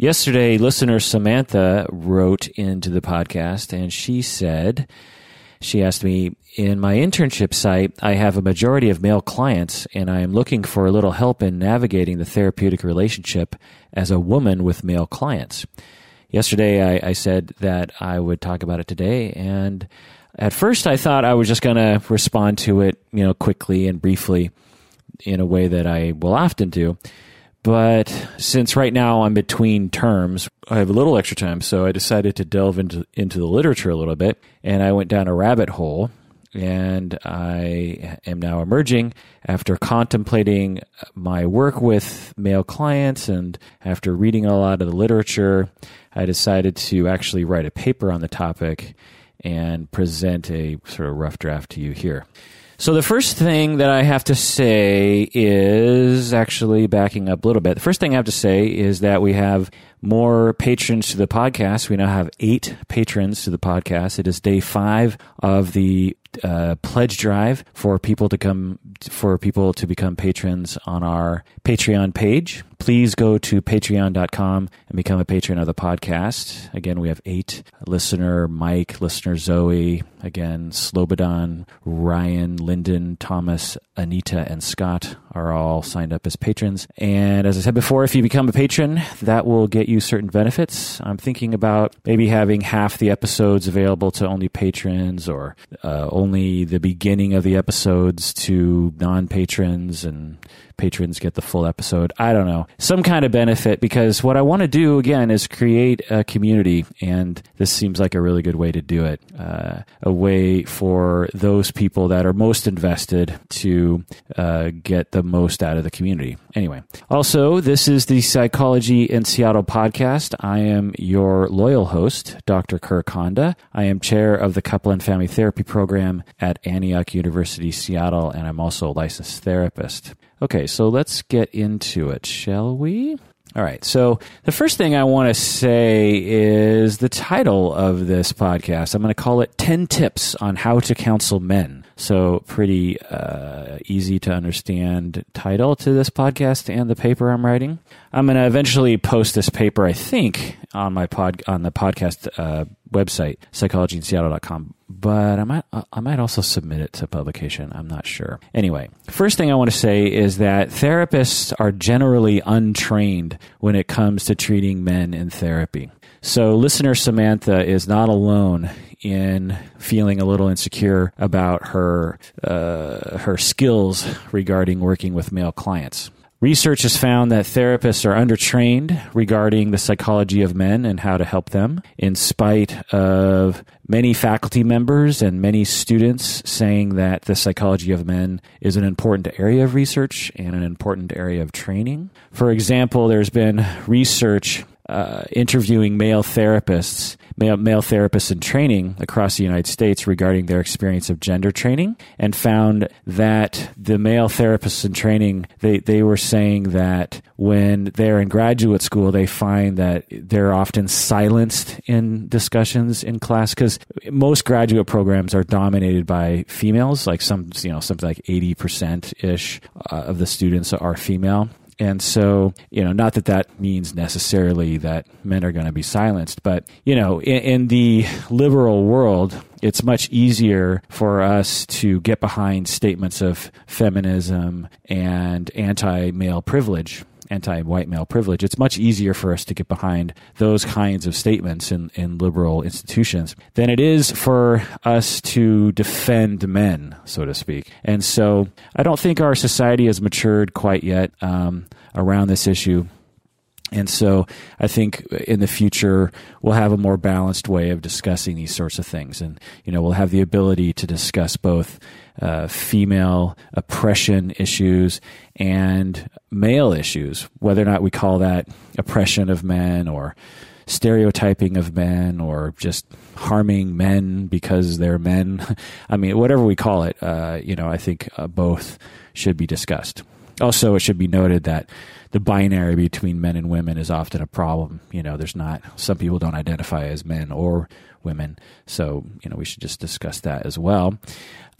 Yesterday, listener Samantha wrote into the podcast and she said, she asked me, in my internship site, I have a majority of male clients and I am looking for a little help in navigating the therapeutic relationship as a woman with male clients. Yesterday, I, I said that I would talk about it today and at first I thought I was just going to respond to it, you know, quickly and briefly in a way that I will often do. But since right now I'm between terms, I have a little extra time, so I decided to delve into into the literature a little bit, and I went down a rabbit hole. And I am now emerging after contemplating my work with male clients and after reading a lot of the literature, I decided to actually write a paper on the topic and present a sort of rough draft to you here. So the first thing that I have to say is actually backing up a little bit. The first thing I have to say is that we have more patrons to the podcast. We now have eight patrons to the podcast. It is day five of the uh, pledge drive for people to come for people to become patrons on our Patreon page. Please go to patreon.com and become a patron of the podcast. Again, we have eight listener Mike, listener Zoe, again, Slobodan, Ryan, Lyndon, Thomas, Anita, and Scott are all signed up as patrons. And as I said before, if you become a patron, that will get you certain benefits. I'm thinking about maybe having half the episodes available to only patrons or uh, only the beginning of the episodes to non patrons and patrons get the full episode. I don't know. Some kind of benefit because what I want to do again is create a community, and this seems like a really good way to do it. Uh, a way for those people that are most invested to uh, get the most out of the community. Anyway, also, this is the Psychology in Seattle podcast. I am your loyal host, Dr. Kirk Honda. I am chair of the Couple and Family Therapy program at Antioch University, Seattle, and I'm also a licensed therapist. Okay, so let's get into it, shall we? All right. So the first thing I want to say is the title of this podcast. I'm going to call it 10 Tips on How to Counsel Men. So pretty uh, easy to understand title to this podcast and the paper I'm writing. I'm going to eventually post this paper, I think, on my pod on the podcast uh, website, psychologyinseattle.com. But I might I might also submit it to publication. I'm not sure. Anyway, first thing I want to say is that therapists are generally untrained when it comes to treating men in therapy. So listener Samantha is not alone in feeling a little insecure about her uh, her skills regarding working with male clients. Research has found that therapists are undertrained regarding the psychology of men and how to help them, in spite of many faculty members and many students saying that the psychology of men is an important area of research and an important area of training. For example, there's been research uh, interviewing male therapists, male, male therapists in training across the United States regarding their experience of gender training, and found that the male therapists in training they they were saying that when they're in graduate school, they find that they're often silenced in discussions in class because most graduate programs are dominated by females, like some you know something like eighty percent ish uh, of the students are female and so, you know, not that that means necessarily that men are going to be silenced, but, you know, in, in, the liberal world, it's much easier for us to get behind statements of feminism and anti male privilege anti white male privilege, it's much easier for us to get behind those kinds of statements in, in liberal institutions than it is for us to defend men, so to speak. And so I don't think our society has matured quite yet um, around this issue. And so I think in the future we'll have a more balanced way of discussing these sorts of things. And, you know, we'll have the ability to discuss both uh, female oppression issues and male issues, whether or not we call that oppression of men or stereotyping of men or just harming men because they're men. I mean, whatever we call it, uh, you know, I think uh, both should be discussed. Also, it should be noted that the binary between men and women is often a problem. You know, there's not, some people don't identify as men or women. So, you know, we should just discuss that as well.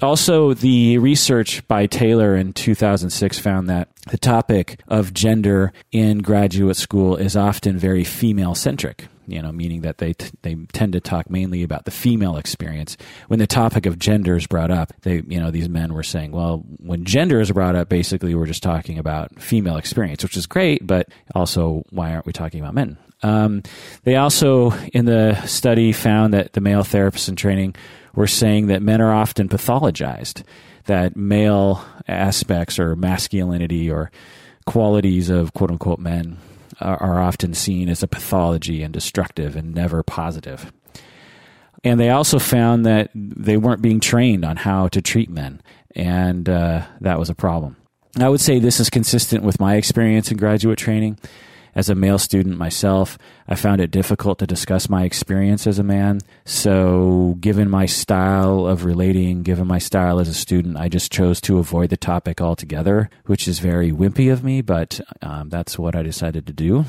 Also, the research by Taylor in 2006 found that the topic of gender in graduate school is often very female centric you know, meaning that they t- they tend to talk mainly about the female experience. When the topic of gender is brought up, they you know these men were saying, well, when gender is brought up, basically we're just talking about female experience, which is great, but also why aren't we talking about men? Um, they also in the study found that the male therapists in training were saying that men are often pathologized, that male aspects or masculinity or qualities of quote unquote men are often seen as a pathology and destructive and never positive. And they also found that they weren't being trained on how to treat men, and uh, that was a problem. I would say this is consistent with my experience in graduate training. As a male student myself, I found it difficult to discuss my experience as a man. So, given my style of relating, given my style as a student, I just chose to avoid the topic altogether, which is very wimpy of me, but um, that's what I decided to do.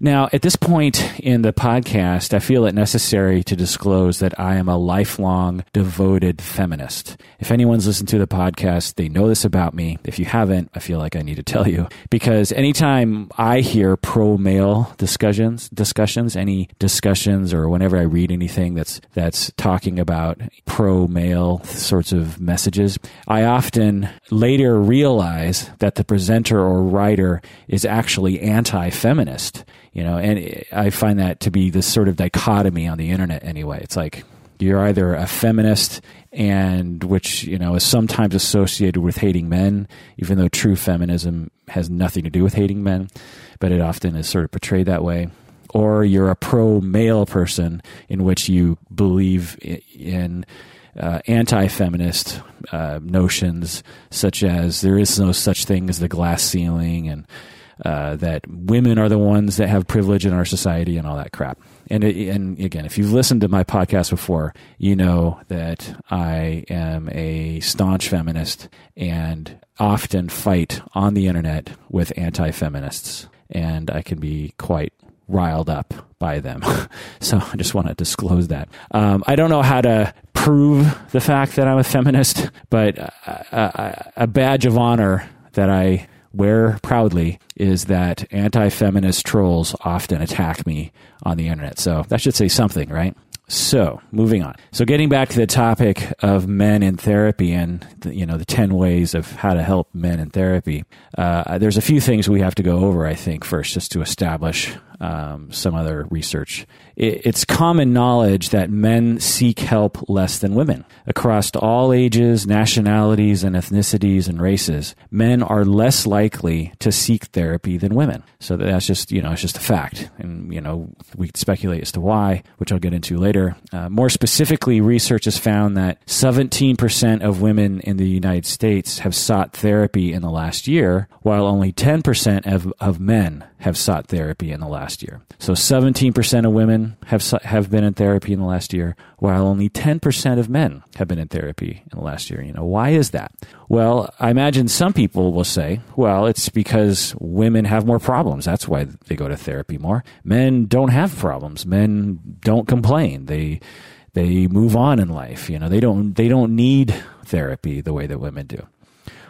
Now, at this point in the podcast, I feel it necessary to disclose that I am a lifelong devoted feminist. If anyone's listened to the podcast, they know this about me. If you haven't, I feel like I need to tell you because anytime I hear pro male discussions, discussions, any discussions or whenever I read anything that's that's talking about pro male sorts of messages, I often later realize that the presenter or writer is actually anti-feminist you know and i find that to be this sort of dichotomy on the internet anyway. It's like you're either a feminist and which you know is sometimes associated with hating men even though true feminism has nothing to do with hating men but it often is sort of portrayed that way. Or you're a pro male person in which you believe in uh, anti-feminist uh, notions such as there is no such thing as the glass ceiling and uh, that women are the ones that have privilege in our society and all that crap. And it, and again, if you've listened to my podcast before, you know that I am a staunch feminist and often fight on the internet with anti-feminists, and I can be quite riled up by them. so I just want to disclose that. Um, I don't know how to prove the fact that I'm a feminist, but a, a, a badge of honor that I wear proudly is that anti feminist trolls often attack me on the internet. So that should say something, right? So, moving on. So, getting back to the topic of men in therapy and the, you know the ten ways of how to help men in therapy. Uh, there's a few things we have to go over, I think, first, just to establish um, some other research. It, it's common knowledge that men seek help less than women. Across all ages, nationalities, and ethnicities and races, men are less likely to seek therapy than women. So that's just, you know, it's just a fact. And, you know, we speculate as to why, which I'll get into later. Uh, more specifically, research has found that 17% of women in the United States have sought therapy in the last year, while only 10% of, of men have sought therapy in the last year. So 17% of women have have been in therapy in the last year, while only 10% of men have been in therapy in the last year. You know, why is that? Well, I imagine some people will say, well, it's because women have more problems. That's why they go to therapy more. Men don't have problems. Men don't complain. They they move on in life. You know, they don't they don't need therapy the way that women do.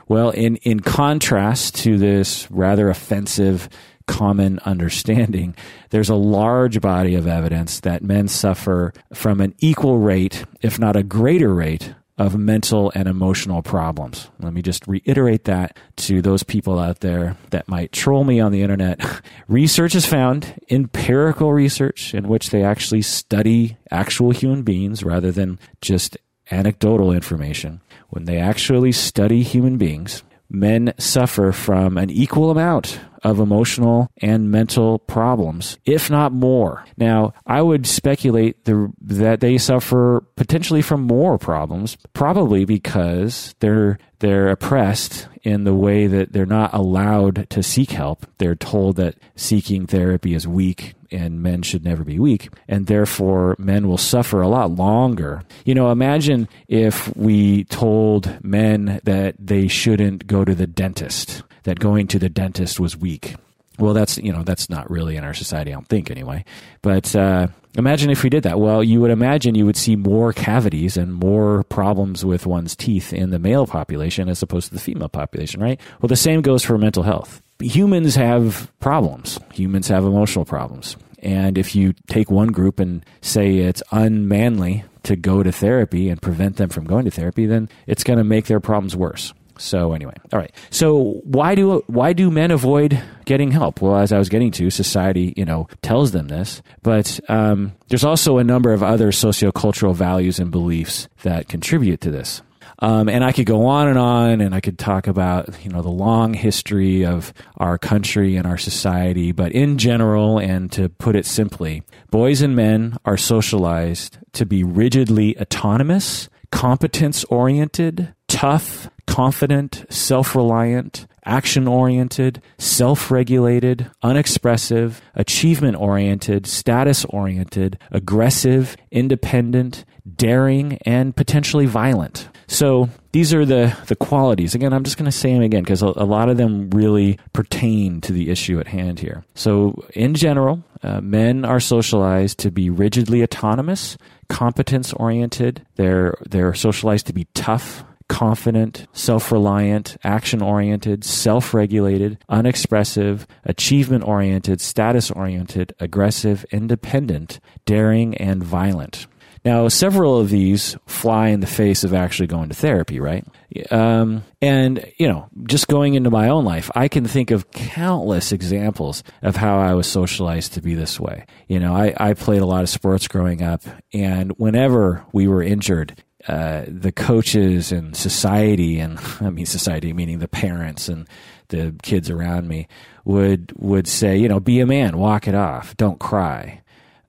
Well, in, in contrast to this rather offensive common understanding, there's a large body of evidence that men suffer from an equal rate, if not a greater rate, of mental and emotional problems. Let me just reiterate that to those people out there that might troll me on the internet. research has found, empirical research, in which they actually study actual human beings rather than just anecdotal information. When they actually study human beings, men suffer from an equal amount of emotional and mental problems, if not more. Now, I would speculate the, that they suffer potentially from more problems, probably because they're they're oppressed in the way that they're not allowed to seek help. They're told that seeking therapy is weak and men should never be weak, and therefore men will suffer a lot longer. You know, imagine if we told men that they shouldn't go to the dentist that going to the dentist was weak. Well, that's you know that's not really in our society, I don't think anyway. But uh, imagine if we did that. Well, you would imagine you would see more cavities and more problems with one's teeth in the male population as opposed to the female population, right? Well, the same goes for mental health. Humans have problems. Humans have emotional problems. And if you take one group and say it's unmanly to go to therapy and prevent them from going to therapy, then it's going to make their problems worse. So anyway, all right. So why do why do men avoid getting help? Well, as I was getting to, society you know tells them this, but um, there's also a number of other sociocultural values and beliefs that contribute to this. Um, and I could go on and on, and I could talk about you know the long history of our country and our society. But in general, and to put it simply, boys and men are socialized to be rigidly autonomous, competence oriented, tough, confident, self reliant, action oriented, self regulated, unexpressive, achievement oriented, status oriented, aggressive, independent, daring, and potentially violent. So these are the, the qualities. Again, I'm just going to say them again because a, a, lot of them really pertain to the issue at hand here. So, in general, uh, men are socialized to be rigidly autonomous, competence oriented. They're they're socialized to be tough, confident, self reliant, action oriented, self regulated, unexpressive, achievement oriented, status oriented, aggressive, independent, daring, and violent. Now, several of these fly in the face of actually going to therapy, right? Um, and, you know, just going into my own life, I can think of countless examples of how I was socialized to be this way. You know, I, I played a lot of sports growing up, and whenever we were injured, uh, the coaches and society, and I mean society meaning the parents and the kids around me, would would say, you know, be a man, walk it off, don't cry.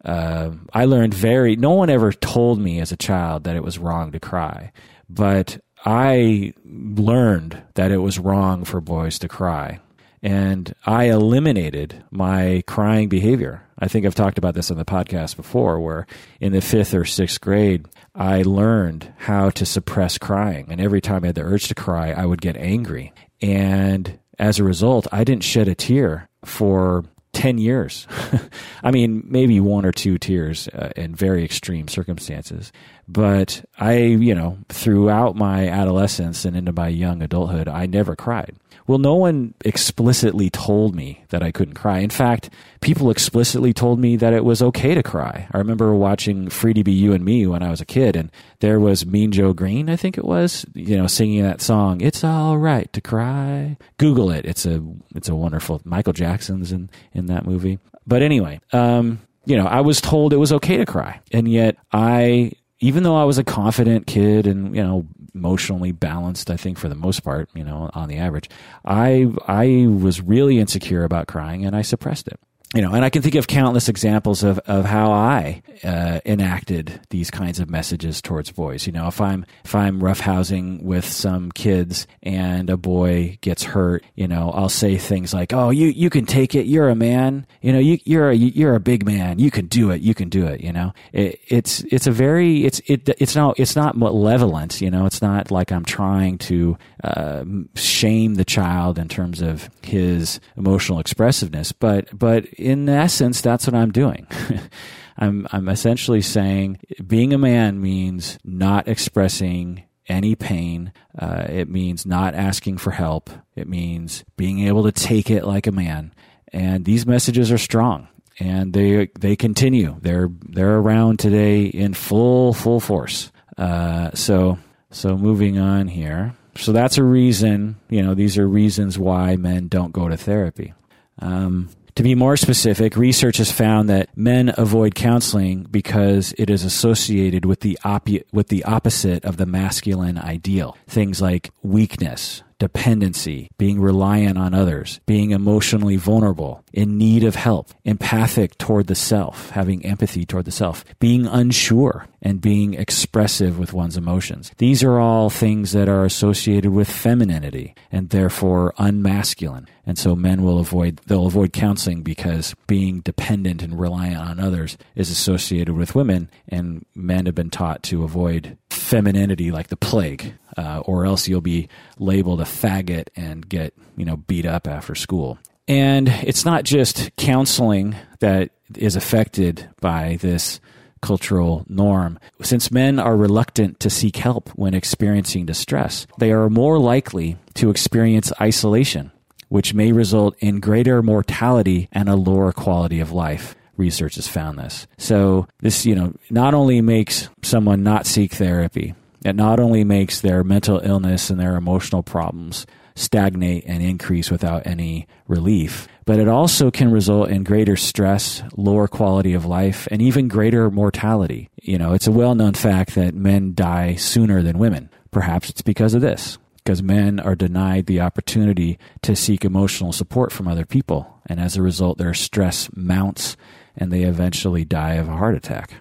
Uh, I learned very. No one ever told me as a child that it was wrong to cry, but I learned that it was wrong for boys to cry, and I eliminated my crying behavior. I think I've talked about this on the podcast before, where in the fifth or sixth grade, I learned how to suppress crying. And every time I had the urge to cry, I would get angry. And as a result, I didn't shed a tear for 10 years. I mean, maybe one or two tears uh, in very extreme circumstances. But I, you know, throughout my adolescence and into my young adulthood, I never cried. Well, no one explicitly told me that I couldn't cry. In fact, people explicitly told me that it was okay to cry. I remember watching Free to Be You and Me when I was a kid, and there was Mean Joe Greene, I think it was, you know, singing that song, It's All Right to Cry. Google it. It's a, it's a wonderful, Michael Jackson's in, in that movie. But anyway, um, you know, I was told it was okay to cry. And yet I even though I was a confident kid and you know emotionally balanced, I think for the most part, you know, on the average, I I was really insecure about crying and I suppressed it you know, and I can think of countless examples of, of how I uh, enacted these kinds of messages towards boys. You know, if I'm if I'm roughhousing with some kids and a boy gets hurt, you know, I'll say things like, "Oh, you you can take it. You're a man. You know, you you're a you're a big man. You can do it. You can do it." You know, it, it's it's a very it's it it's not it's not malevolent. You know, it's not like I'm trying to uh, shame the child in terms of his emotional expressiveness, but but in essence, that's what I'm doing. I'm, I'm essentially saying being a man means not expressing any pain. Uh, it means not asking for help. It means being able to take it like a man. And these messages are strong and they they continue. They're they're around today in full full force. Uh, so so moving on here. So that's a reason. You know, these are reasons why men don't go to therapy. Um, to be more specific, research has found that men avoid counseling because it is associated with the, op- with the opposite of the masculine ideal. Things like weakness, dependency, being reliant on others, being emotionally vulnerable, in need of help, empathic toward the self, having empathy toward the self, being unsure, and being expressive with one's emotions. These are all things that are associated with femininity and therefore unmasculine. And so men will avoid, they'll avoid counseling because being dependent and reliant on others is associated with women and men have been taught to avoid femininity like the plague, uh, or else you'll be labeled a faggot and get you know beat up after school. And it's not just counseling that is affected by this cultural norm. Since men are reluctant to seek help when experiencing distress, they are more likely to experience isolation, which may result in greater mortality and a lower quality of life. Research has found this. So this, you know, not only makes someone not seek therapy, it not only makes their mental illness and their emotional problems stagnate and increase without any relief. But it also can result in greater stress, lower quality of life, and even greater mortality. You know, it's a well known fact that men die sooner than women. Perhaps it's because of this, because men are denied the opportunity to seek emotional support from other people. And as a result, their stress mounts and they eventually die of a heart attack.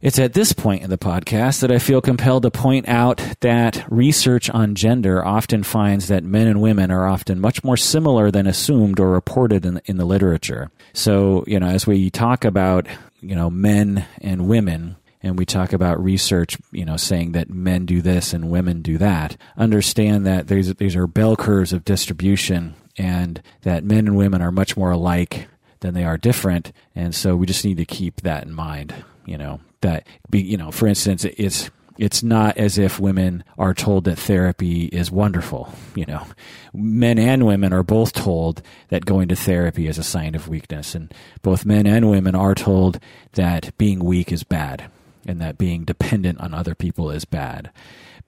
It's at this point in the podcast that I feel compelled to point out that research on gender often finds that men and women are often much more similar than assumed or reported in, in the literature. So, you know, as we talk about, you know, men and women, and we talk about research, you know, saying that men do this and women do that, understand that these, these are bell curves of distribution and that men and women are much more alike than they are different. And so we just need to keep that in mind, you know that be you know for instance it's it's not as if women are told that therapy is wonderful. You know, men and women are both told that going to therapy is a sign of weakness, and both men and women are told that being weak is bad and that being dependent on other people is bad.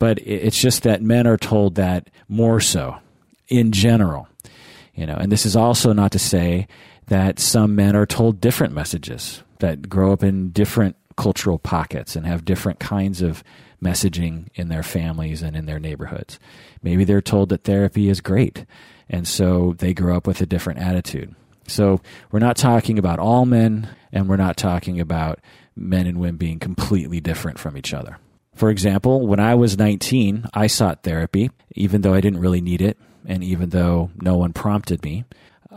But it's just that men are told that more so in general. You know, and this is also not to say that some men are told different messages that grow up in different cultural pockets and have different kinds of messaging in their families and in their neighborhoods. Maybe they're told that therapy is great, and so they grow up with a different attitude. So we're not talking about all men, and we're not talking about men and women being completely different from each other. For example, when I was 19, I sought therapy, even though I didn't really need it, and even though no one prompted me.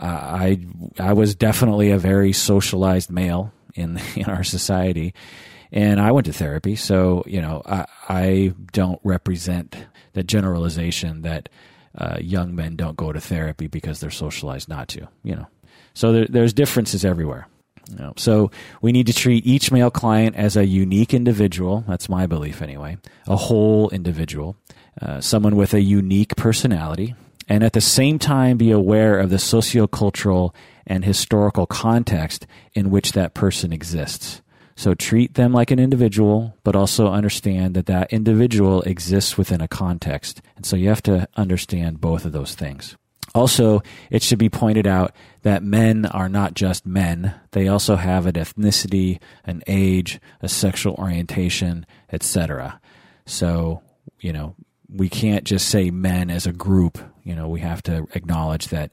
I I was definitely a very socialized male in in our society. And I went to therapy, so you know I, I don't represent the generalization that uh, young men don't go to therapy because they're socialized not to. You know, so there, there's differences everywhere. You know, so we need to treat each male client as a unique individual. That's my belief, anyway. A whole individual, uh, someone with a unique personality, and at the same time be aware of the sociocultural and historical context in which that person exists. So treat them like an individual, but also understand that that individual exists within a context. And so you have to understand both of those things. Also, it should be pointed out that men are not just men. They also have an ethnicity, an age, a sexual orientation, etc. So, you know, we can't just say men as a group. You know, we have to acknowledge that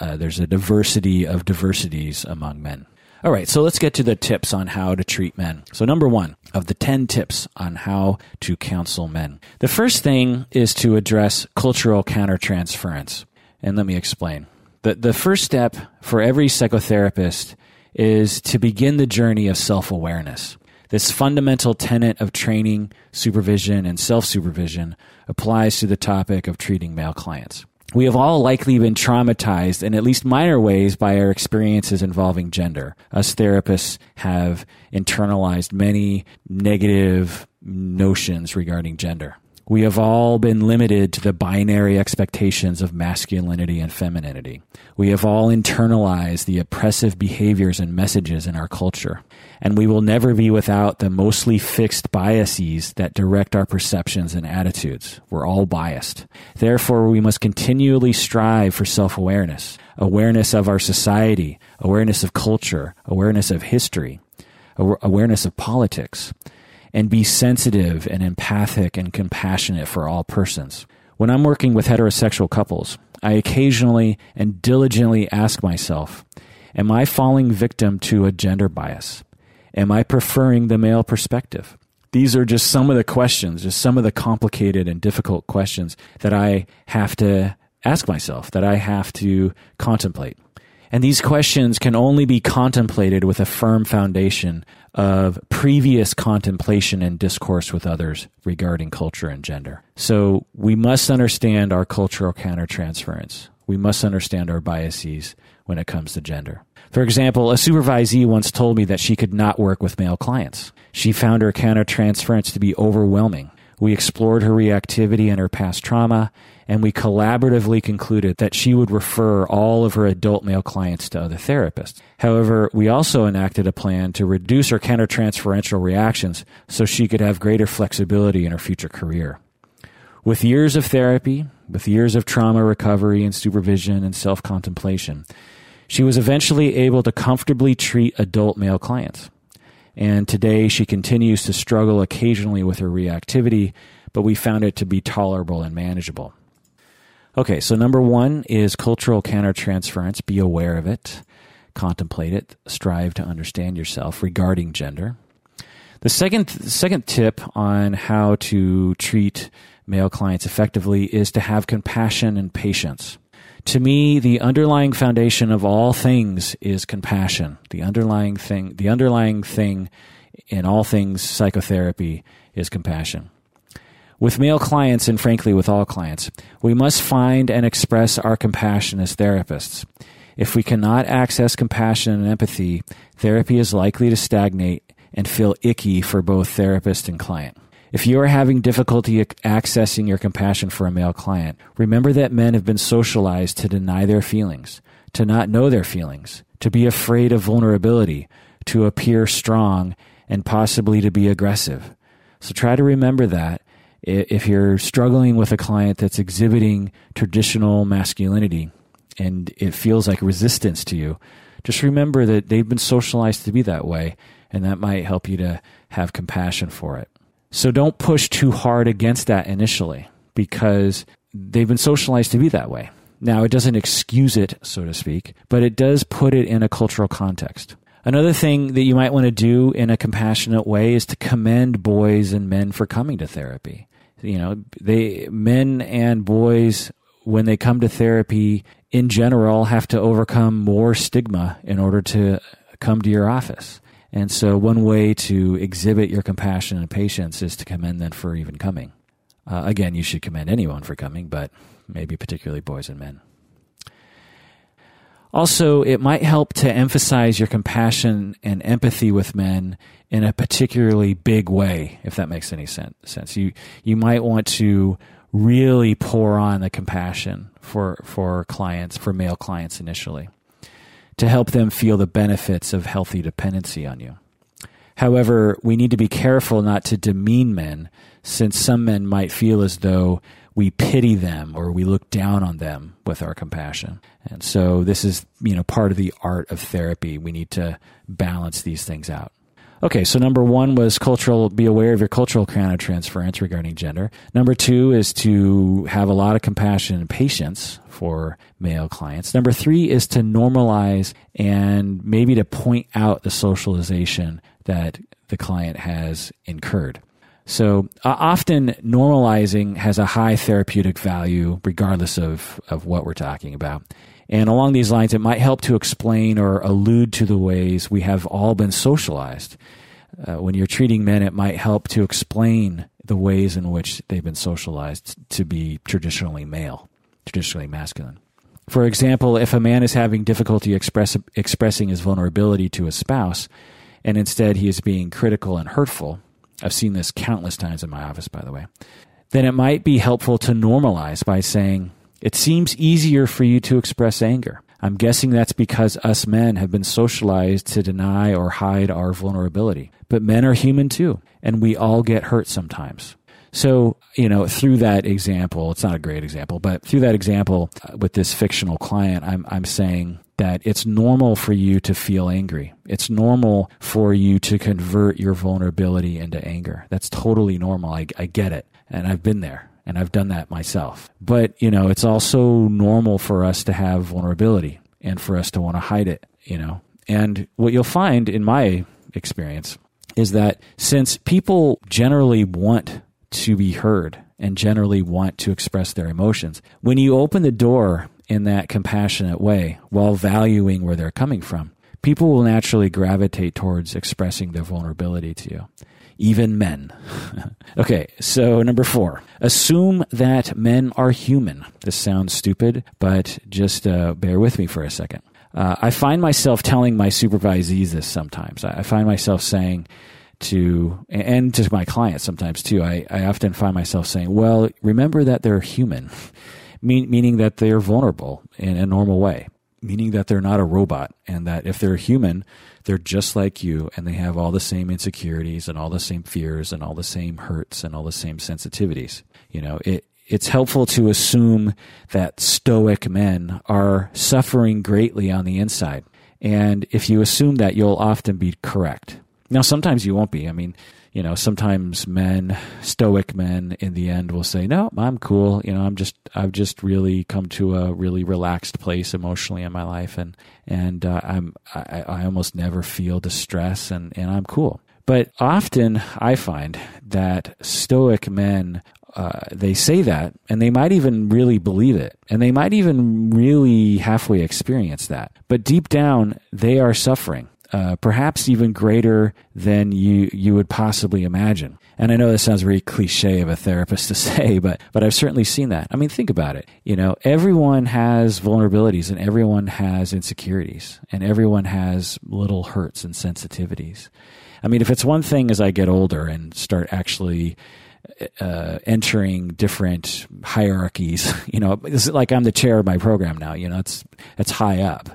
uh, there's a diversity of diversities among men. All right, so let's get to the tips on how to treat men. So, number one of the 10 tips on how to counsel men. The first thing is to address cultural countertransference. And let me explain. The, the first step for every psychotherapist is to begin the journey of self awareness. This fundamental tenet of training, supervision, and self supervision applies to the topic of treating male clients. We have all likely been traumatized in at least minor ways by our experiences involving gender. Us therapists have internalized many negative notions regarding gender. We have all been limited to the binary expectations of masculinity and femininity. We have all internalized the oppressive behaviors and messages in our culture and we will never be without the mostly fixed biases that direct our perceptions and attitudes. We're all biased. Therefore, we must continually strive for self awareness, awareness of our society, awareness of culture, awareness of history, awareness of politics, and be sensitive and empathic and compassionate for all persons. When I'm working with heterosexual couples, I occasionally and diligently ask myself, Am I falling victim to a gender bias? Am I preferring the male perspective? These are just some of the questions, just some of the complicated and difficult questions that I have to ask myself, that I have to contemplate. And these questions can only be contemplated with a firm foundation of previous contemplation and discourse with others regarding culture and gender. So we must understand our cultural countertransference. We must understand our biases when it comes to gender. For example, a supervisee once told me that she could not work with male clients. She found her countertransference to be overwhelming. We explored her reactivity and her past trauma, and we collaboratively concluded that she would refer all of her adult male clients to other therapists. However, we also enacted a plan to reduce her countertransferential reactions so she could have greater flexibility in her future career. With years of therapy, with years of trauma recovery and supervision and self contemplation, she was eventually able to comfortably treat adult male clients. And today she continues to struggle occasionally with her reactivity, but we found it to be tolerable and manageable. Okay, so number one is cultural countertransference. Be aware of it, contemplate it, strive to understand yourself regarding gender. The second second tip on how to treat male clients effectively is to have compassion and patience. To me, the underlying foundation of all things is compassion. The underlying thing, the underlying thing in all things psychotherapy is compassion. With male clients, and frankly with all clients, we must find and express our compassion as therapists. If we cannot access compassion and empathy, therapy is likely to stagnate and feel icky for both therapist and client. If you are having difficulty accessing your compassion for a male client, remember that men have been socialized to deny their feelings, to not know their feelings, to be afraid of vulnerability, to appear strong, and possibly to be aggressive. So try to remember that if you're struggling with a client that's exhibiting traditional masculinity and it feels like resistance to you, just remember that they've been socialized to be that way, and that might help you to have compassion for it. So don't push too hard against that initially because they've been socialized to be that way. Now, it doesn't excuse it, so to speak, but it does put it in a cultural context. Another thing that you might want to do in a compassionate way is to commend boys and men for coming to therapy. You know, they men and boys when they come to therapy in general have to overcome more stigma in order to come to your office. And so one way to exhibit your compassion and patience is to commend them for even coming. Uh, again, you should commend anyone for coming, but maybe particularly boys and men. Also, it might help to emphasize your compassion and empathy with men in a particularly big way, if that makes any sense. You you might want to really pour on the compassion for for clients, for male clients initially, to help them feel the benefits of healthy dependency on you. However, we need to be careful not to demean men, since some men might feel as though we pity them or we look down on them with our compassion. And so this is, you know, part of the art of therapy. We need to balance these things out. Okay, so number one was cultural, be aware of your cultural countertransference regarding gender. Number two is to have a lot of compassion and patience for male clients. Number three is to normalize and maybe to point out the socialization that the client has incurred. So uh, often normalizing has a high therapeutic value, regardless of, of what we're talking about. And along these lines, it might help to explain or allude to the ways we have all been socialized. Uh, when you're treating men, it might help to explain the ways in which they've been socialized to be traditionally male, traditionally masculine. For example, if a man is having difficulty express, expressing his vulnerability to his spouse, and instead he is being critical and hurtful, I've seen this countless times in my office, by the way, then it might be helpful to normalize by saying, It seems easier for you to express anger. I'm guessing that's because us men have been socialized to deny or hide our vulnerability. But men are human too, and we all get hurt sometimes. So, you know, through that example, it's not a great example, but through that example uh, with this fictional client, I'm, I'm saying that it's normal for you to feel angry. It's normal for you to convert your vulnerability into anger. That's totally normal. I, I get it. And I've been there and I've done that myself. But, you know, it's also normal for us to have vulnerability and for us to want to hide it, you know. And what you'll find in my experience is that since people generally want to be heard and generally want to express their emotions, when you open the door in that compassionate way while valuing where they're coming from, people will naturally gravitate towards expressing their vulnerability to you. Even men. okay, so number four, assume that men are human. This sounds stupid, but just uh, bear with me for a second. Uh, I find myself telling my supervisees this sometimes. I, find myself saying, to and to my clients sometimes too. I, I often find myself saying, "Well, remember that they're human," Mean, meaning that they're vulnerable in a normal way, meaning that they're not a robot, and that if they're human, they're just like you, and they have all the same insecurities and all the same fears and all the same hurts and all the same sensitivities. You know, it it's helpful to assume that stoic men are suffering greatly on the inside. And if you assume that, you'll often be correct. Now, sometimes you won't be. I mean, you know, sometimes men, stoic men, in the end will say, "No, I'm cool. You know, I'm just, I've just really come to a really relaxed place emotionally in my life, and and uh, I'm, I, I almost never feel distress, and and I'm cool." But often I find that stoic men uh, they say that, and they might even really believe it, and they might even really halfway experience that. But deep down, they are suffering uh, perhaps even greater than you you would possibly imagine. And I know this sounds very cliche of a therapist to say, but but I've certainly seen that. I mean, think about it. You know, everyone has vulnerabilities and everyone has insecurities and everyone has little hurts and sensitivities. I mean, if it's one thing as I get older and start actually uh, entering different hierarchies, you know, it's like I'm the chair of my program now. You know, it's it's high up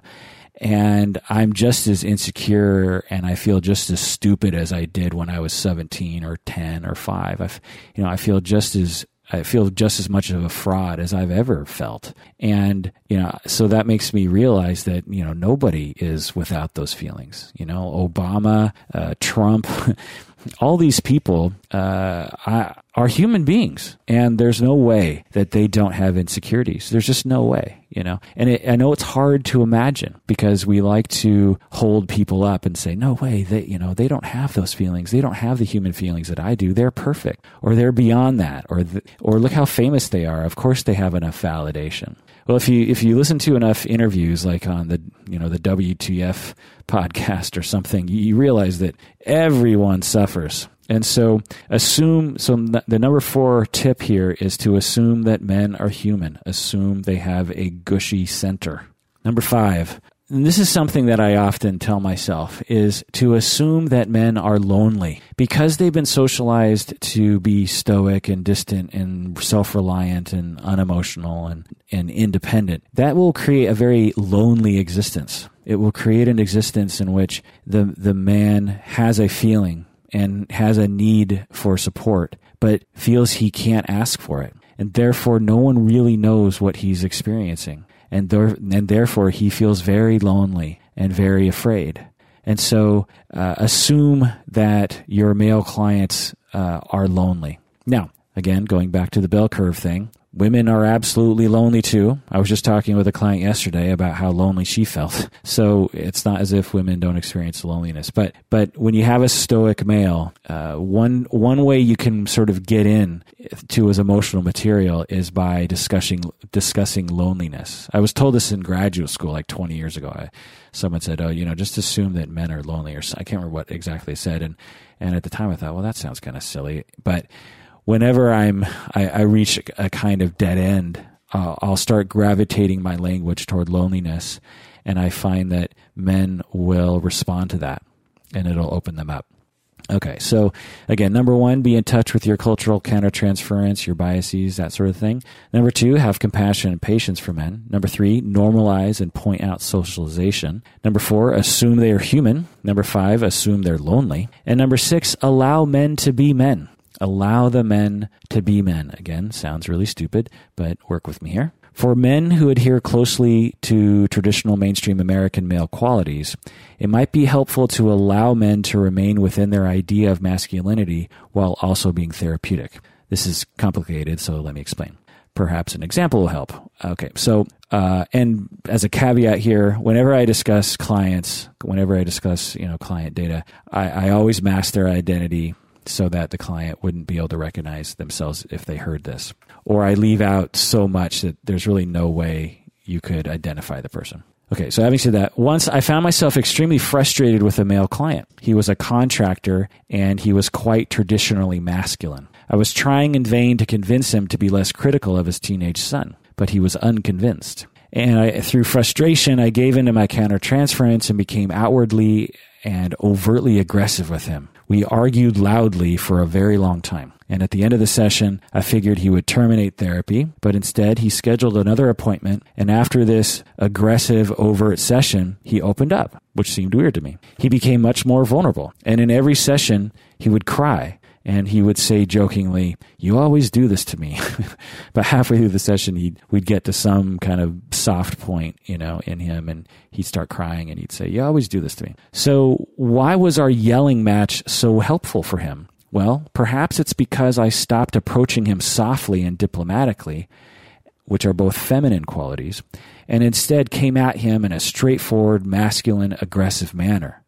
and I'm just as insecure and I feel just as stupid as I did when I was 17 or 10 or 5. I, you know, I feel just as I feel just as much of a fraud as I've ever felt. And, you know, so that makes me realize that, you know, nobody is without those feelings. You know, Obama, uh, Trump, all these people uh, are human beings, and there's no way that they don't have insecurities. There's just no way, you know. And it, I know it's hard to imagine because we like to hold people up and say, "No way, they, you know, they don't have those feelings. They don't have the human feelings that I do. They're perfect, or they're beyond that, or the, or look how famous they are. Of course, they have enough validation." Well, if you if you listen to enough interviews, like on the you know the WTF podcast or something, you realize that everyone suffers. And so assume so the number 4 tip here is to assume that men are human. Assume they have a gushy center. Number 5, and this is something that I often tell myself is to assume that men are lonely because they've been socialized to be stoic and distant and self-reliant and unemotional and, and independent. That will create a very lonely existence. It will create an existence in which the, the man has a feeling and has a need for support, but feels he can't ask for it. And therefore, no one really knows what he's experiencing and, there, and therefore he feels very lonely and very afraid. And so uh, assume that your male clients uh, are lonely. Now, again, going back to the bell curve thing, Women are absolutely lonely too. I was just talking with a client yesterday about how lonely she felt. So it's not as if women don't experience loneliness. But but when you have a stoic male, uh, one one way you can sort of get in to his emotional material is by discussing discussing loneliness. I was told this in graduate school like 20 years ago. I, someone said, "Oh, you know, just assume that men are lonely," or I can't remember what exactly they said. And and at the time, I thought, well, that sounds kind of silly, but whenever I'm I, I reach a kind of dead end, uh, I'll start gravitating my language toward loneliness, and I find that men will respond to that, and it'll open them up. Okay, so again, number one, be in touch with your cultural countertransference, your biases, that sort of thing. Number two, have compassion and patience for men. Number three, normalize and point out socialization. Number four, assume they are human. Number five, assume they're lonely. And number six, allow men to be men. Allow the men to be men. Again, sounds really stupid, but work with me here. For men who adhere closely to traditional mainstream American male qualities, it might be helpful to allow men to remain within their idea of masculinity while also being therapeutic. This is complicated, so let me explain. Perhaps an example will help. Okay, so, uh, and as a caveat here, whenever I discuss clients, whenever I discuss, you know, client data, I, I always mask their identity so that the client wouldn't be able to recognize themselves if they heard this. Or I leave out so much that there's really no way you could identify the person. Okay, so having said that, once I found myself extremely frustrated with a male client. He was a contractor and he was quite traditionally masculine. I was trying in vain to convince him to be less critical of his teenage son, but he was unconvinced. And I, through frustration, I gave in to my countertransference and became outwardly and overtly aggressive with him. We argued loudly for a very long time. And at the end of the session, I figured he would terminate therapy, but instead he scheduled another appointment. And after this aggressive, overt session, he opened up, which seemed weird to me. He became much more vulnerable. And in every session, he would cry and he would say jokingly, "You always do this to me." but halfway through the session, he'd we'd get to some kind of soft point, you know, in him, and he'd start crying, and he'd say, "You always do this to me." So why was our yelling match so helpful for him? Well, perhaps it's because I stopped approaching him softly and diplomatically, which are both feminine qualities, and instead came at him in a straightforward, masculine, aggressive manner.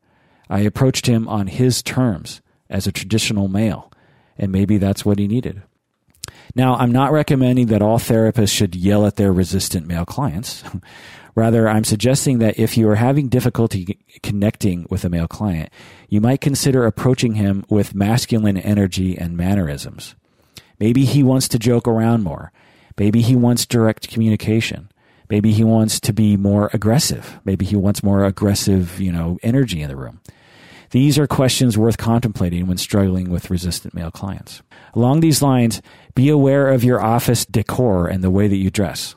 I approached him on his terms as a traditional male, and maybe that's what he needed. Now, I'm not recommending that all therapists should yell at their resistant male clients. Rather, I'm suggesting that if you are having difficulty connecting with a male client, you might consider approaching him with masculine energy and mannerisms. Maybe he wants to joke around more. Maybe he wants direct communication. Maybe he wants to be more aggressive. Maybe he wants more aggressive, you know, energy in the room. These are questions worth contemplating when struggling with resistant male clients. Along these lines, be aware of your office decor and the way that you dress.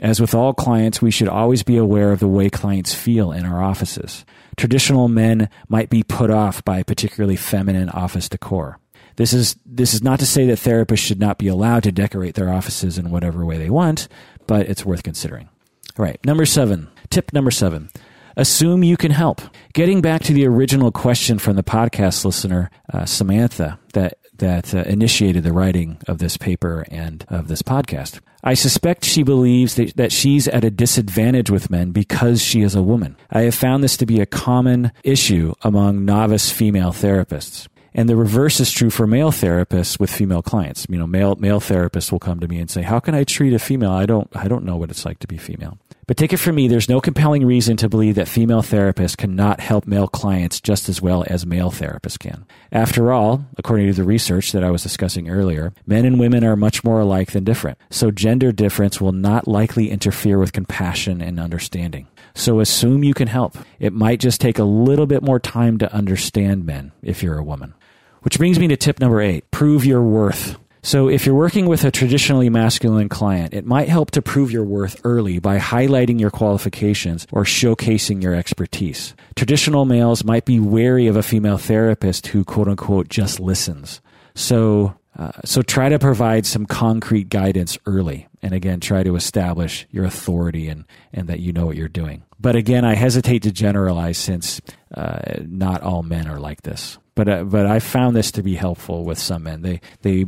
As with all clients, we should always be aware of the way clients feel in our offices. Traditional men might be put off by particularly feminine office decor. This is, this is not to say that therapists should not be allowed to decorate their offices in whatever way they want, but it's worth considering. All right, number seven. Tip number seven assume you can help. Getting back to the original question from the podcast listener, uh, Samantha, that that uh, initiated the writing of this paper and of this podcast. I suspect she believes that, that she's at a disadvantage with men because she is a woman. I have found this to be a common issue among novice female therapists. And the reverse is true for male therapists with female clients. You know, male male therapists will come to me and say, "How can I treat a female? I don't I don't know what it's like to be female." But take it from me, there's no compelling reason to believe that female therapists cannot help male clients just as well as male therapists can. After all, according to the research that I was discussing earlier, men and women are much more alike than different. So gender difference will not likely interfere with compassion and understanding. So assume you can help. It might just take a little bit more time to understand men if you're a woman. Which brings me to tip number eight prove your worth. So, if you're working with a traditionally masculine client, it might help to prove your worth early by highlighting your qualifications or showcasing your expertise. Traditional males might be wary of a female therapist who, quote unquote, just listens. So, uh, so try to provide some concrete guidance early. And again, try to establish your authority and, and that you know what you're doing. But again, I hesitate to generalize since uh, not all men are like this. But, uh, but I found this to be helpful with some men. They, they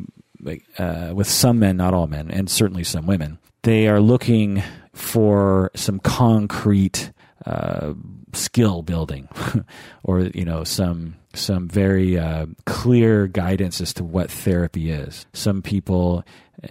uh, with some men, not all men, and certainly some women, they are looking for some concrete uh, skill building, or you know some some very uh, clear guidance as to what therapy is. Some people,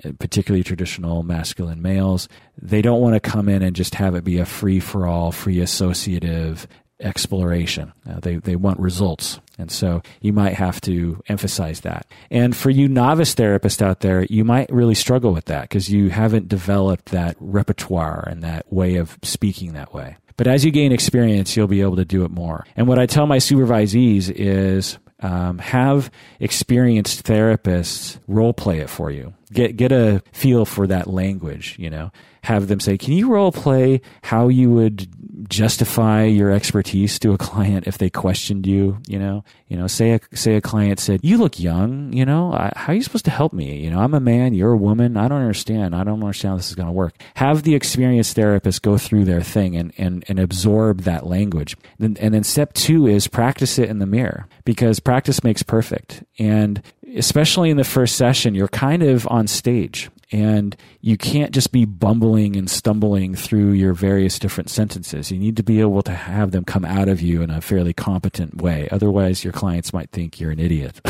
uh, particularly traditional masculine males, they don't want to come in and just have it be a free for all, free associative exploration. Uh, they, they want results. And so you might have to emphasize that. And for you novice therapists out there, you might really struggle with that because you haven't developed that repertoire and that way of speaking that way. But as you gain experience, you'll be able to do it more. And what I tell my supervisees is um, have experienced therapists role play it for you. Get get a feel for that language. You know, have them say, "Can you role play how you would justify your expertise to a client if they questioned you?" You know, you know, say a say a client said, "You look young. You know, I, how are you supposed to help me? You know, I'm a man. You're a woman. I don't understand. I don't understand how this is going to work." Have the experienced therapist go through their thing and and and absorb that language. And, and then step two is practice it in the mirror because practice makes perfect. And especially in the first session, you're kind of on stage and you can't just be bumbling and stumbling through your various different sentences. You need to be able to have them come out of you in a fairly competent way. Otherwise, your clients might think you're an idiot.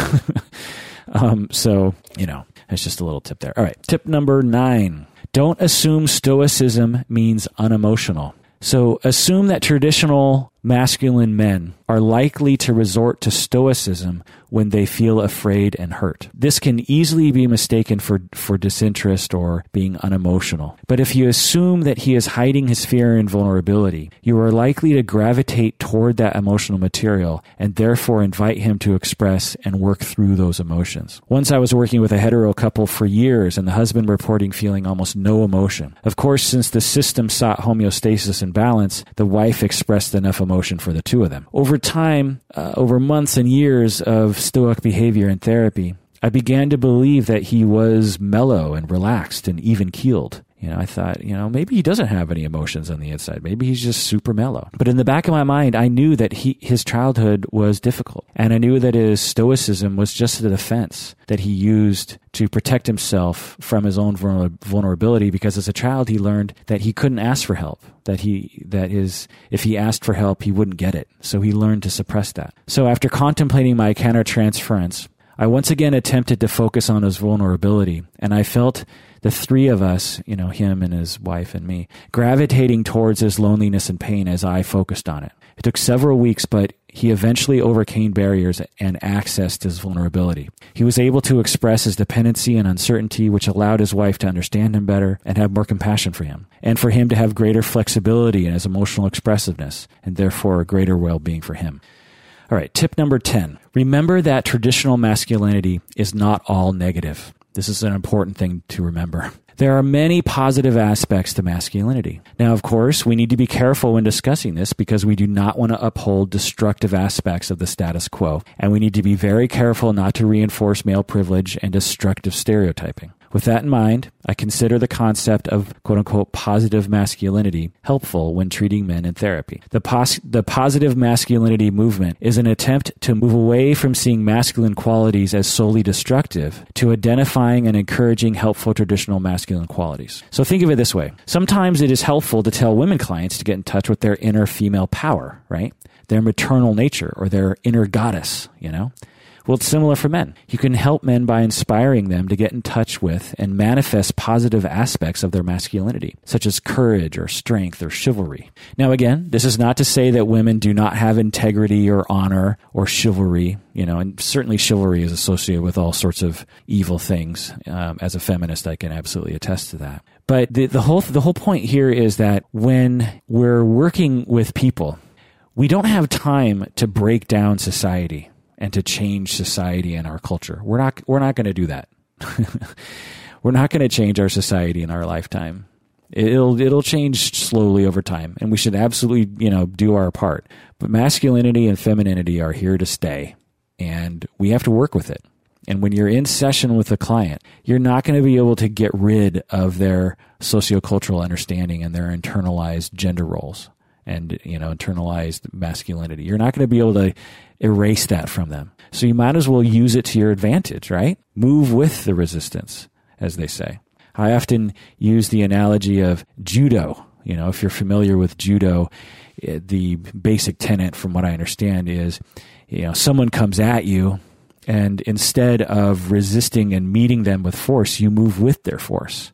um, so, you know, that's just a little tip there. All right. Tip number nine Don't assume stoicism means unemotional. So assume that traditional masculine men are likely to resort to stoicism when they feel afraid and hurt. This can easily be mistaken for, for disinterest or being unemotional. But if you assume that he is hiding his fear and vulnerability, you are likely to gravitate toward that emotional material and therefore invite him to express and work through those emotions. Once I was working with a hetero couple for years and the husband reporting feeling almost no emotion. Of course, since the system sought homeostasis and balance, the wife expressed enough emotion for the two of them. Over time, uh, over months and years of Stoic behavior and therapy, I began to believe that he was mellow and relaxed and even keeled. You know, I thought, you know, maybe he doesn't have any emotions on the inside. Maybe he's just super mellow. But in the back of my mind, I knew that he, his childhood was difficult. And I knew that his stoicism was just a defense that he used to protect himself from his own vulnerability because as a child, he learned that he couldn't ask for help. That he, that his, if he asked for help, he wouldn't get it. So he learned to suppress that. So after contemplating my countertransference, I once again attempted to focus on his vulnerability, and I felt the three of us, you know, him and his wife and me, gravitating towards his loneliness and pain as I focused on it. It took several weeks, but he eventually overcame barriers and accessed his vulnerability. He was able to express his dependency and uncertainty, which allowed his wife to understand him better and have more compassion for him, and for him to have greater flexibility in his emotional expressiveness, and therefore greater well being for him. All right, tip number 10. Remember that traditional masculinity is not all negative. This is an important thing to remember. There are many positive aspects to masculinity. Now, of course, we need to be careful when discussing this because we do not want to uphold destructive aspects of the status quo, and we need to be very careful not to reinforce male privilege and destructive stereotyping. With that in mind, I consider the concept of quote unquote positive masculinity helpful when treating men in therapy. The, pos- the positive masculinity movement is an attempt to move away from seeing masculine qualities as solely destructive to identifying and encouraging helpful traditional masculine qualities. So think of it this way. Sometimes it is helpful to tell women clients to get in touch with their inner female power, right? Their maternal nature or their inner goddess, you know? Well, it's similar for men. You can help men by inspiring them to get in touch with and manifest positive aspects of their masculinity, such as courage or strength or chivalry. Now, again, this is not to say that women do not have integrity or honor or chivalry, you know, and certainly chivalry is associated with all sorts of evil things. Um, as a feminist, I can absolutely attest to that. But the, the whole the whole point here is that when we're working with people, we don't have time to break down society and to change society and our culture. We're not we're not going to do that. we're not going to change our society in our lifetime. It'll it'll change slowly over time, and we should absolutely you know do our part. But masculinity and femininity are here to stay, and we have to work with it. And when you're in session with a client, you're not going to be able to get rid of their sociocultural understanding and their internalized gender roles and you know internalized masculinity. You're not going to be able to erase that from them. So you might as well use it to your advantage, right? Move with the resistance, as they say. I often use the analogy of judo. You know, if you're familiar with judo, eh, the basic tenet, from what I understand, is you know someone comes at you, and instead of resisting and meeting them with force, you move with their force.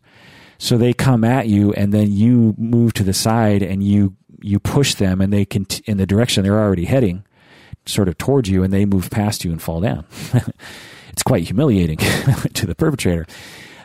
So they come at you, and then you move to the side, and you you push them, and they can in the direction they're already heading sort of towards you and they move past you and fall down. it's quite humiliating to the perpetrator.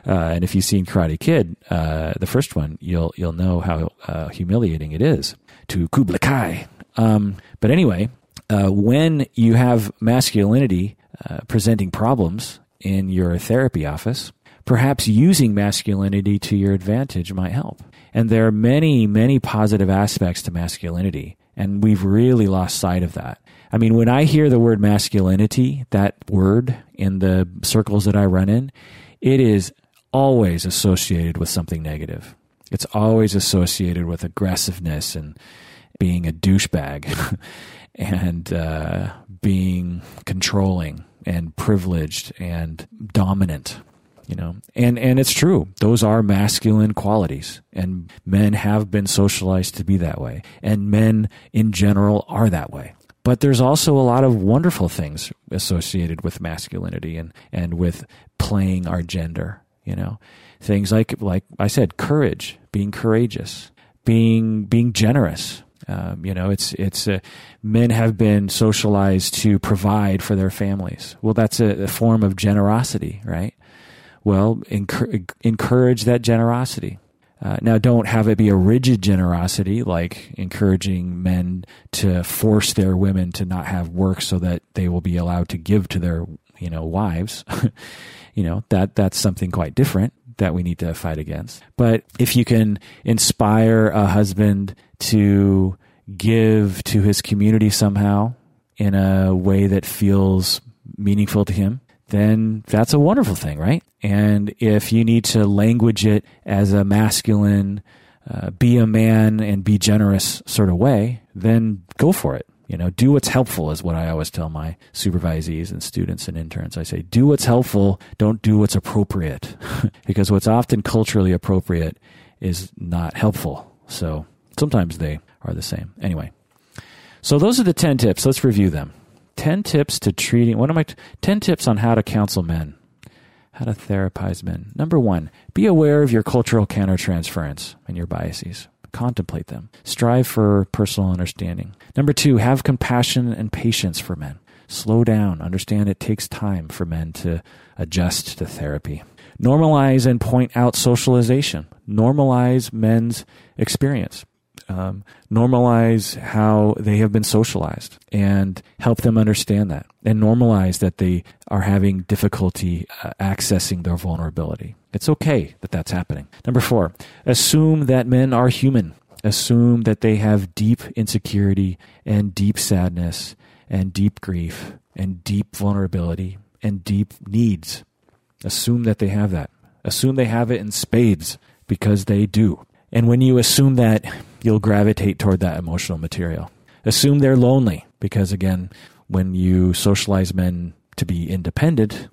Uh, and if you've seen Karate Kid, uh, the first one, you'll you'll know how uh, humiliating it is to Cobra Kai. Um, but anyway, uh, when you have masculinity uh, presenting problems in your therapy office, perhaps using masculinity to your advantage might help. And there are many, many positive aspects to masculinity, and we've really lost sight of that. I mean, when I hear the word masculinity, that word in the circles that I run in, it is always associated with something negative. It's always associated with aggressiveness and being a douchebag and uh, being controlling and privileged and dominant you know and and it's true those are masculine qualities and men have been socialized to be that way and men in general are that way but there's also a lot of wonderful things associated with masculinity and, and with playing our gender You know, things like like I said, courage, being courageous, being being generous. Um, you know, it's it's uh, men have been socialized to provide for their families. Well, that's a, a form of generosity, right? Well, encourage that generosity. Uh, now, don't have it be a rigid generosity, like encouraging men to force their women to not have work so that they will be allowed to give to their, you know, wives. you know that that's something quite different that we need to fight against. But if you can inspire a husband to give to his community somehow in a way that feels meaningful to him, then that's a wonderful thing, right? And if you need to language it as a masculine, uh, be a man and be generous sort of way, then go for it. You know, do what's helpful is what I always tell my supervisees and students and interns. I say, do what's helpful, don't do what's appropriate. because what's often culturally appropriate is not helpful. So sometimes they are the same. Anyway, so those are the 10 tips. Let's review them. 10 tips to treating, what am I, 10 tips on how to counsel men, how to therapize men. Number one, be aware of your cultural countertransference and your biases contemplate them. Strive for personal understanding. Number two, have compassion and patience for men. Slow down. Understand it takes time for men to adjust to therapy. Normalize and point out socialization. Normalize men's experience um, normalize how they have been socialized and help them understand that and normalize that they are having difficulty uh, accessing their vulnerability. It's okay that that's happening. Number four, assume that men are human. Assume that they have deep insecurity and deep sadness and deep grief and deep vulnerability and deep needs. Assume that they have that. Assume they have it in spades because they do. And when you assume that, you'll gravitate toward that emotional material. Assume they're lonely, because again, when you socialize men to be independent,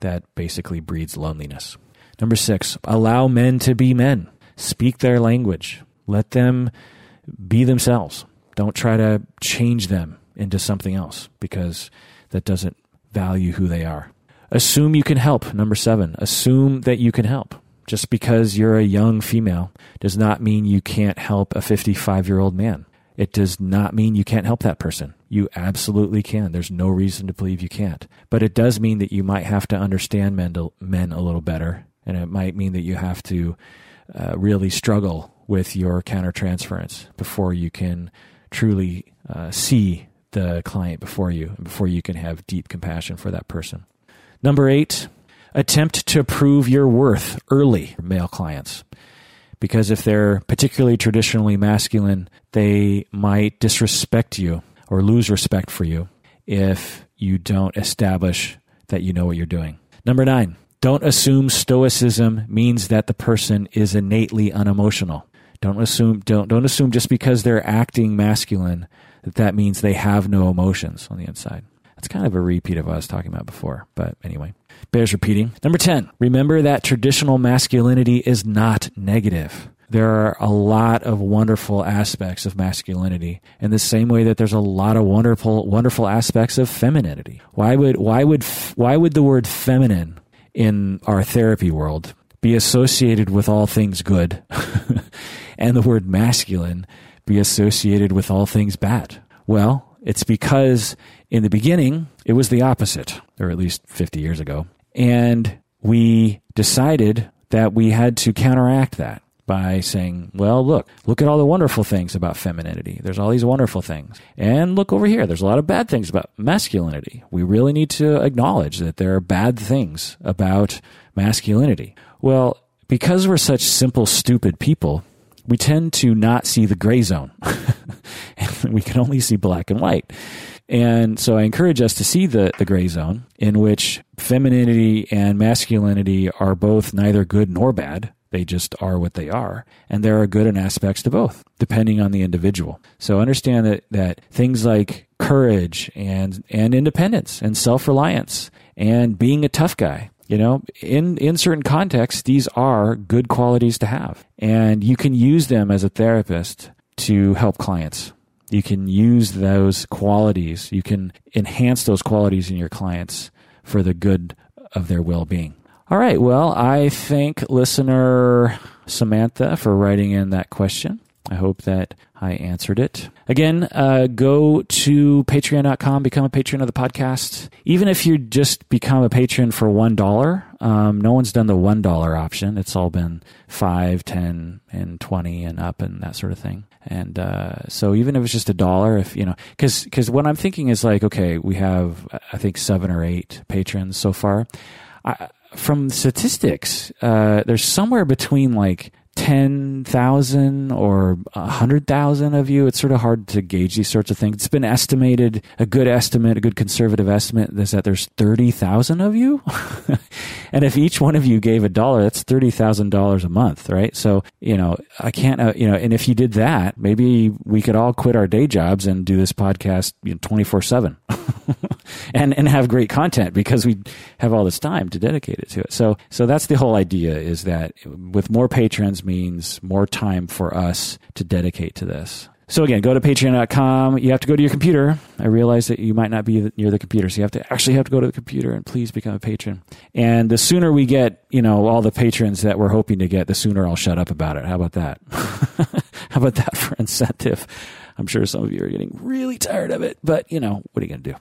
that basically breeds loneliness. Number six, allow men to be men. Speak their language. Let them be themselves. Don't try to change them into something else because that doesn't value who they are. Assume you can help. Number seven, assume that you can help. Just because you're a young female does not mean you can't help a 55 year old man. It does not mean you can't help that person. You absolutely can. There's no reason to believe you can't. But it does mean that you might have to understand men, to, men a little better. And it might mean that you have to uh, really struggle with your countertransference before you can truly uh, see the client before you, and before you can have deep compassion for that person. Number eight, attempt to prove your worth early, male clients. Because if they're particularly traditionally masculine, they might disrespect you or lose respect for you if you don't establish that you know what you're doing. Number nine, don't assume stoicism means that the person is innately unemotional. Don't assume don't don't assume just because they're acting masculine that that means they have no emotions on the inside. That's kind of a repeat of what I was talking about before, but anyway bears repeating. Number 10, remember that traditional masculinity is not negative. There are a lot of wonderful aspects of masculinity in the same way that there's a lot of wonderful wonderful aspects of femininity. Why would why would why would the word feminine in our therapy world be associated with all things good and the word masculine be associated with all things bad? Well, it's because in the beginning, it was the opposite, or at least 50 years ago. And we decided that we had to counteract that by saying, well, look, look at all the wonderful things about femininity. There's all these wonderful things. And look over here. There's a lot of bad things about masculinity. We really need to acknowledge that there are bad things about masculinity. Well, because we're such simple, stupid people, we tend to not see the gray zone. And we can only see black and white. And so I encourage us to see the, the gray zone in which femininity and masculinity are both neither good nor bad. They just are what they are. And there are good and aspects to both, depending on the individual. So understand that, that things like courage and, and independence and self reliance and being a tough guy, you know, in, in certain contexts, these are good qualities to have. And you can use them as a therapist to help clients you can use those qualities, you can enhance those qualities in your clients for the good of their well being. All right. Well, I thank listener Samantha for writing in that question. I hope that I answered it. Again, uh, go to patreon.com, become a patron of the podcast. Even if you just become a patron for $1, um, no one's done the $1 option. It's all been 5 10 and 20 and up and that sort of thing. And uh, so even if it's just a dollar, if you know, because because what I'm thinking is like, okay, we have I think seven or eight patrons so far. I, from statistics, uh, there's somewhere between like 10,000 or 100,000 of you. It's sort of hard to gauge these sorts of things. It's been estimated, a good estimate, a good conservative estimate is that there's 30,000 of you. and if each one of you gave a dollar, that's $30,000 a month, right? So, you know, I can't, uh, you know, and if you did that, maybe we could all quit our day jobs and do this podcast 24 7 and, and have great content because we have all this time to dedicate it to it. So, so that's the whole idea is that with more patrons, means more time for us to dedicate to this. So again, go to patreon.com. You have to go to your computer. I realize that you might not be near the computer, so you have to actually have to go to the computer and please become a patron. And the sooner we get, you know, all the patrons that we're hoping to get, the sooner I'll shut up about it. How about that? How about that for incentive? I'm sure some of you are getting really tired of it, but you know, what are you going to do?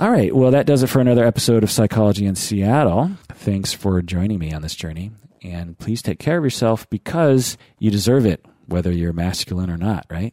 All right. Well, that does it for another episode of Psychology in Seattle. Thanks for joining me on this journey. And please take care of yourself because you deserve it, whether you're masculine or not, right?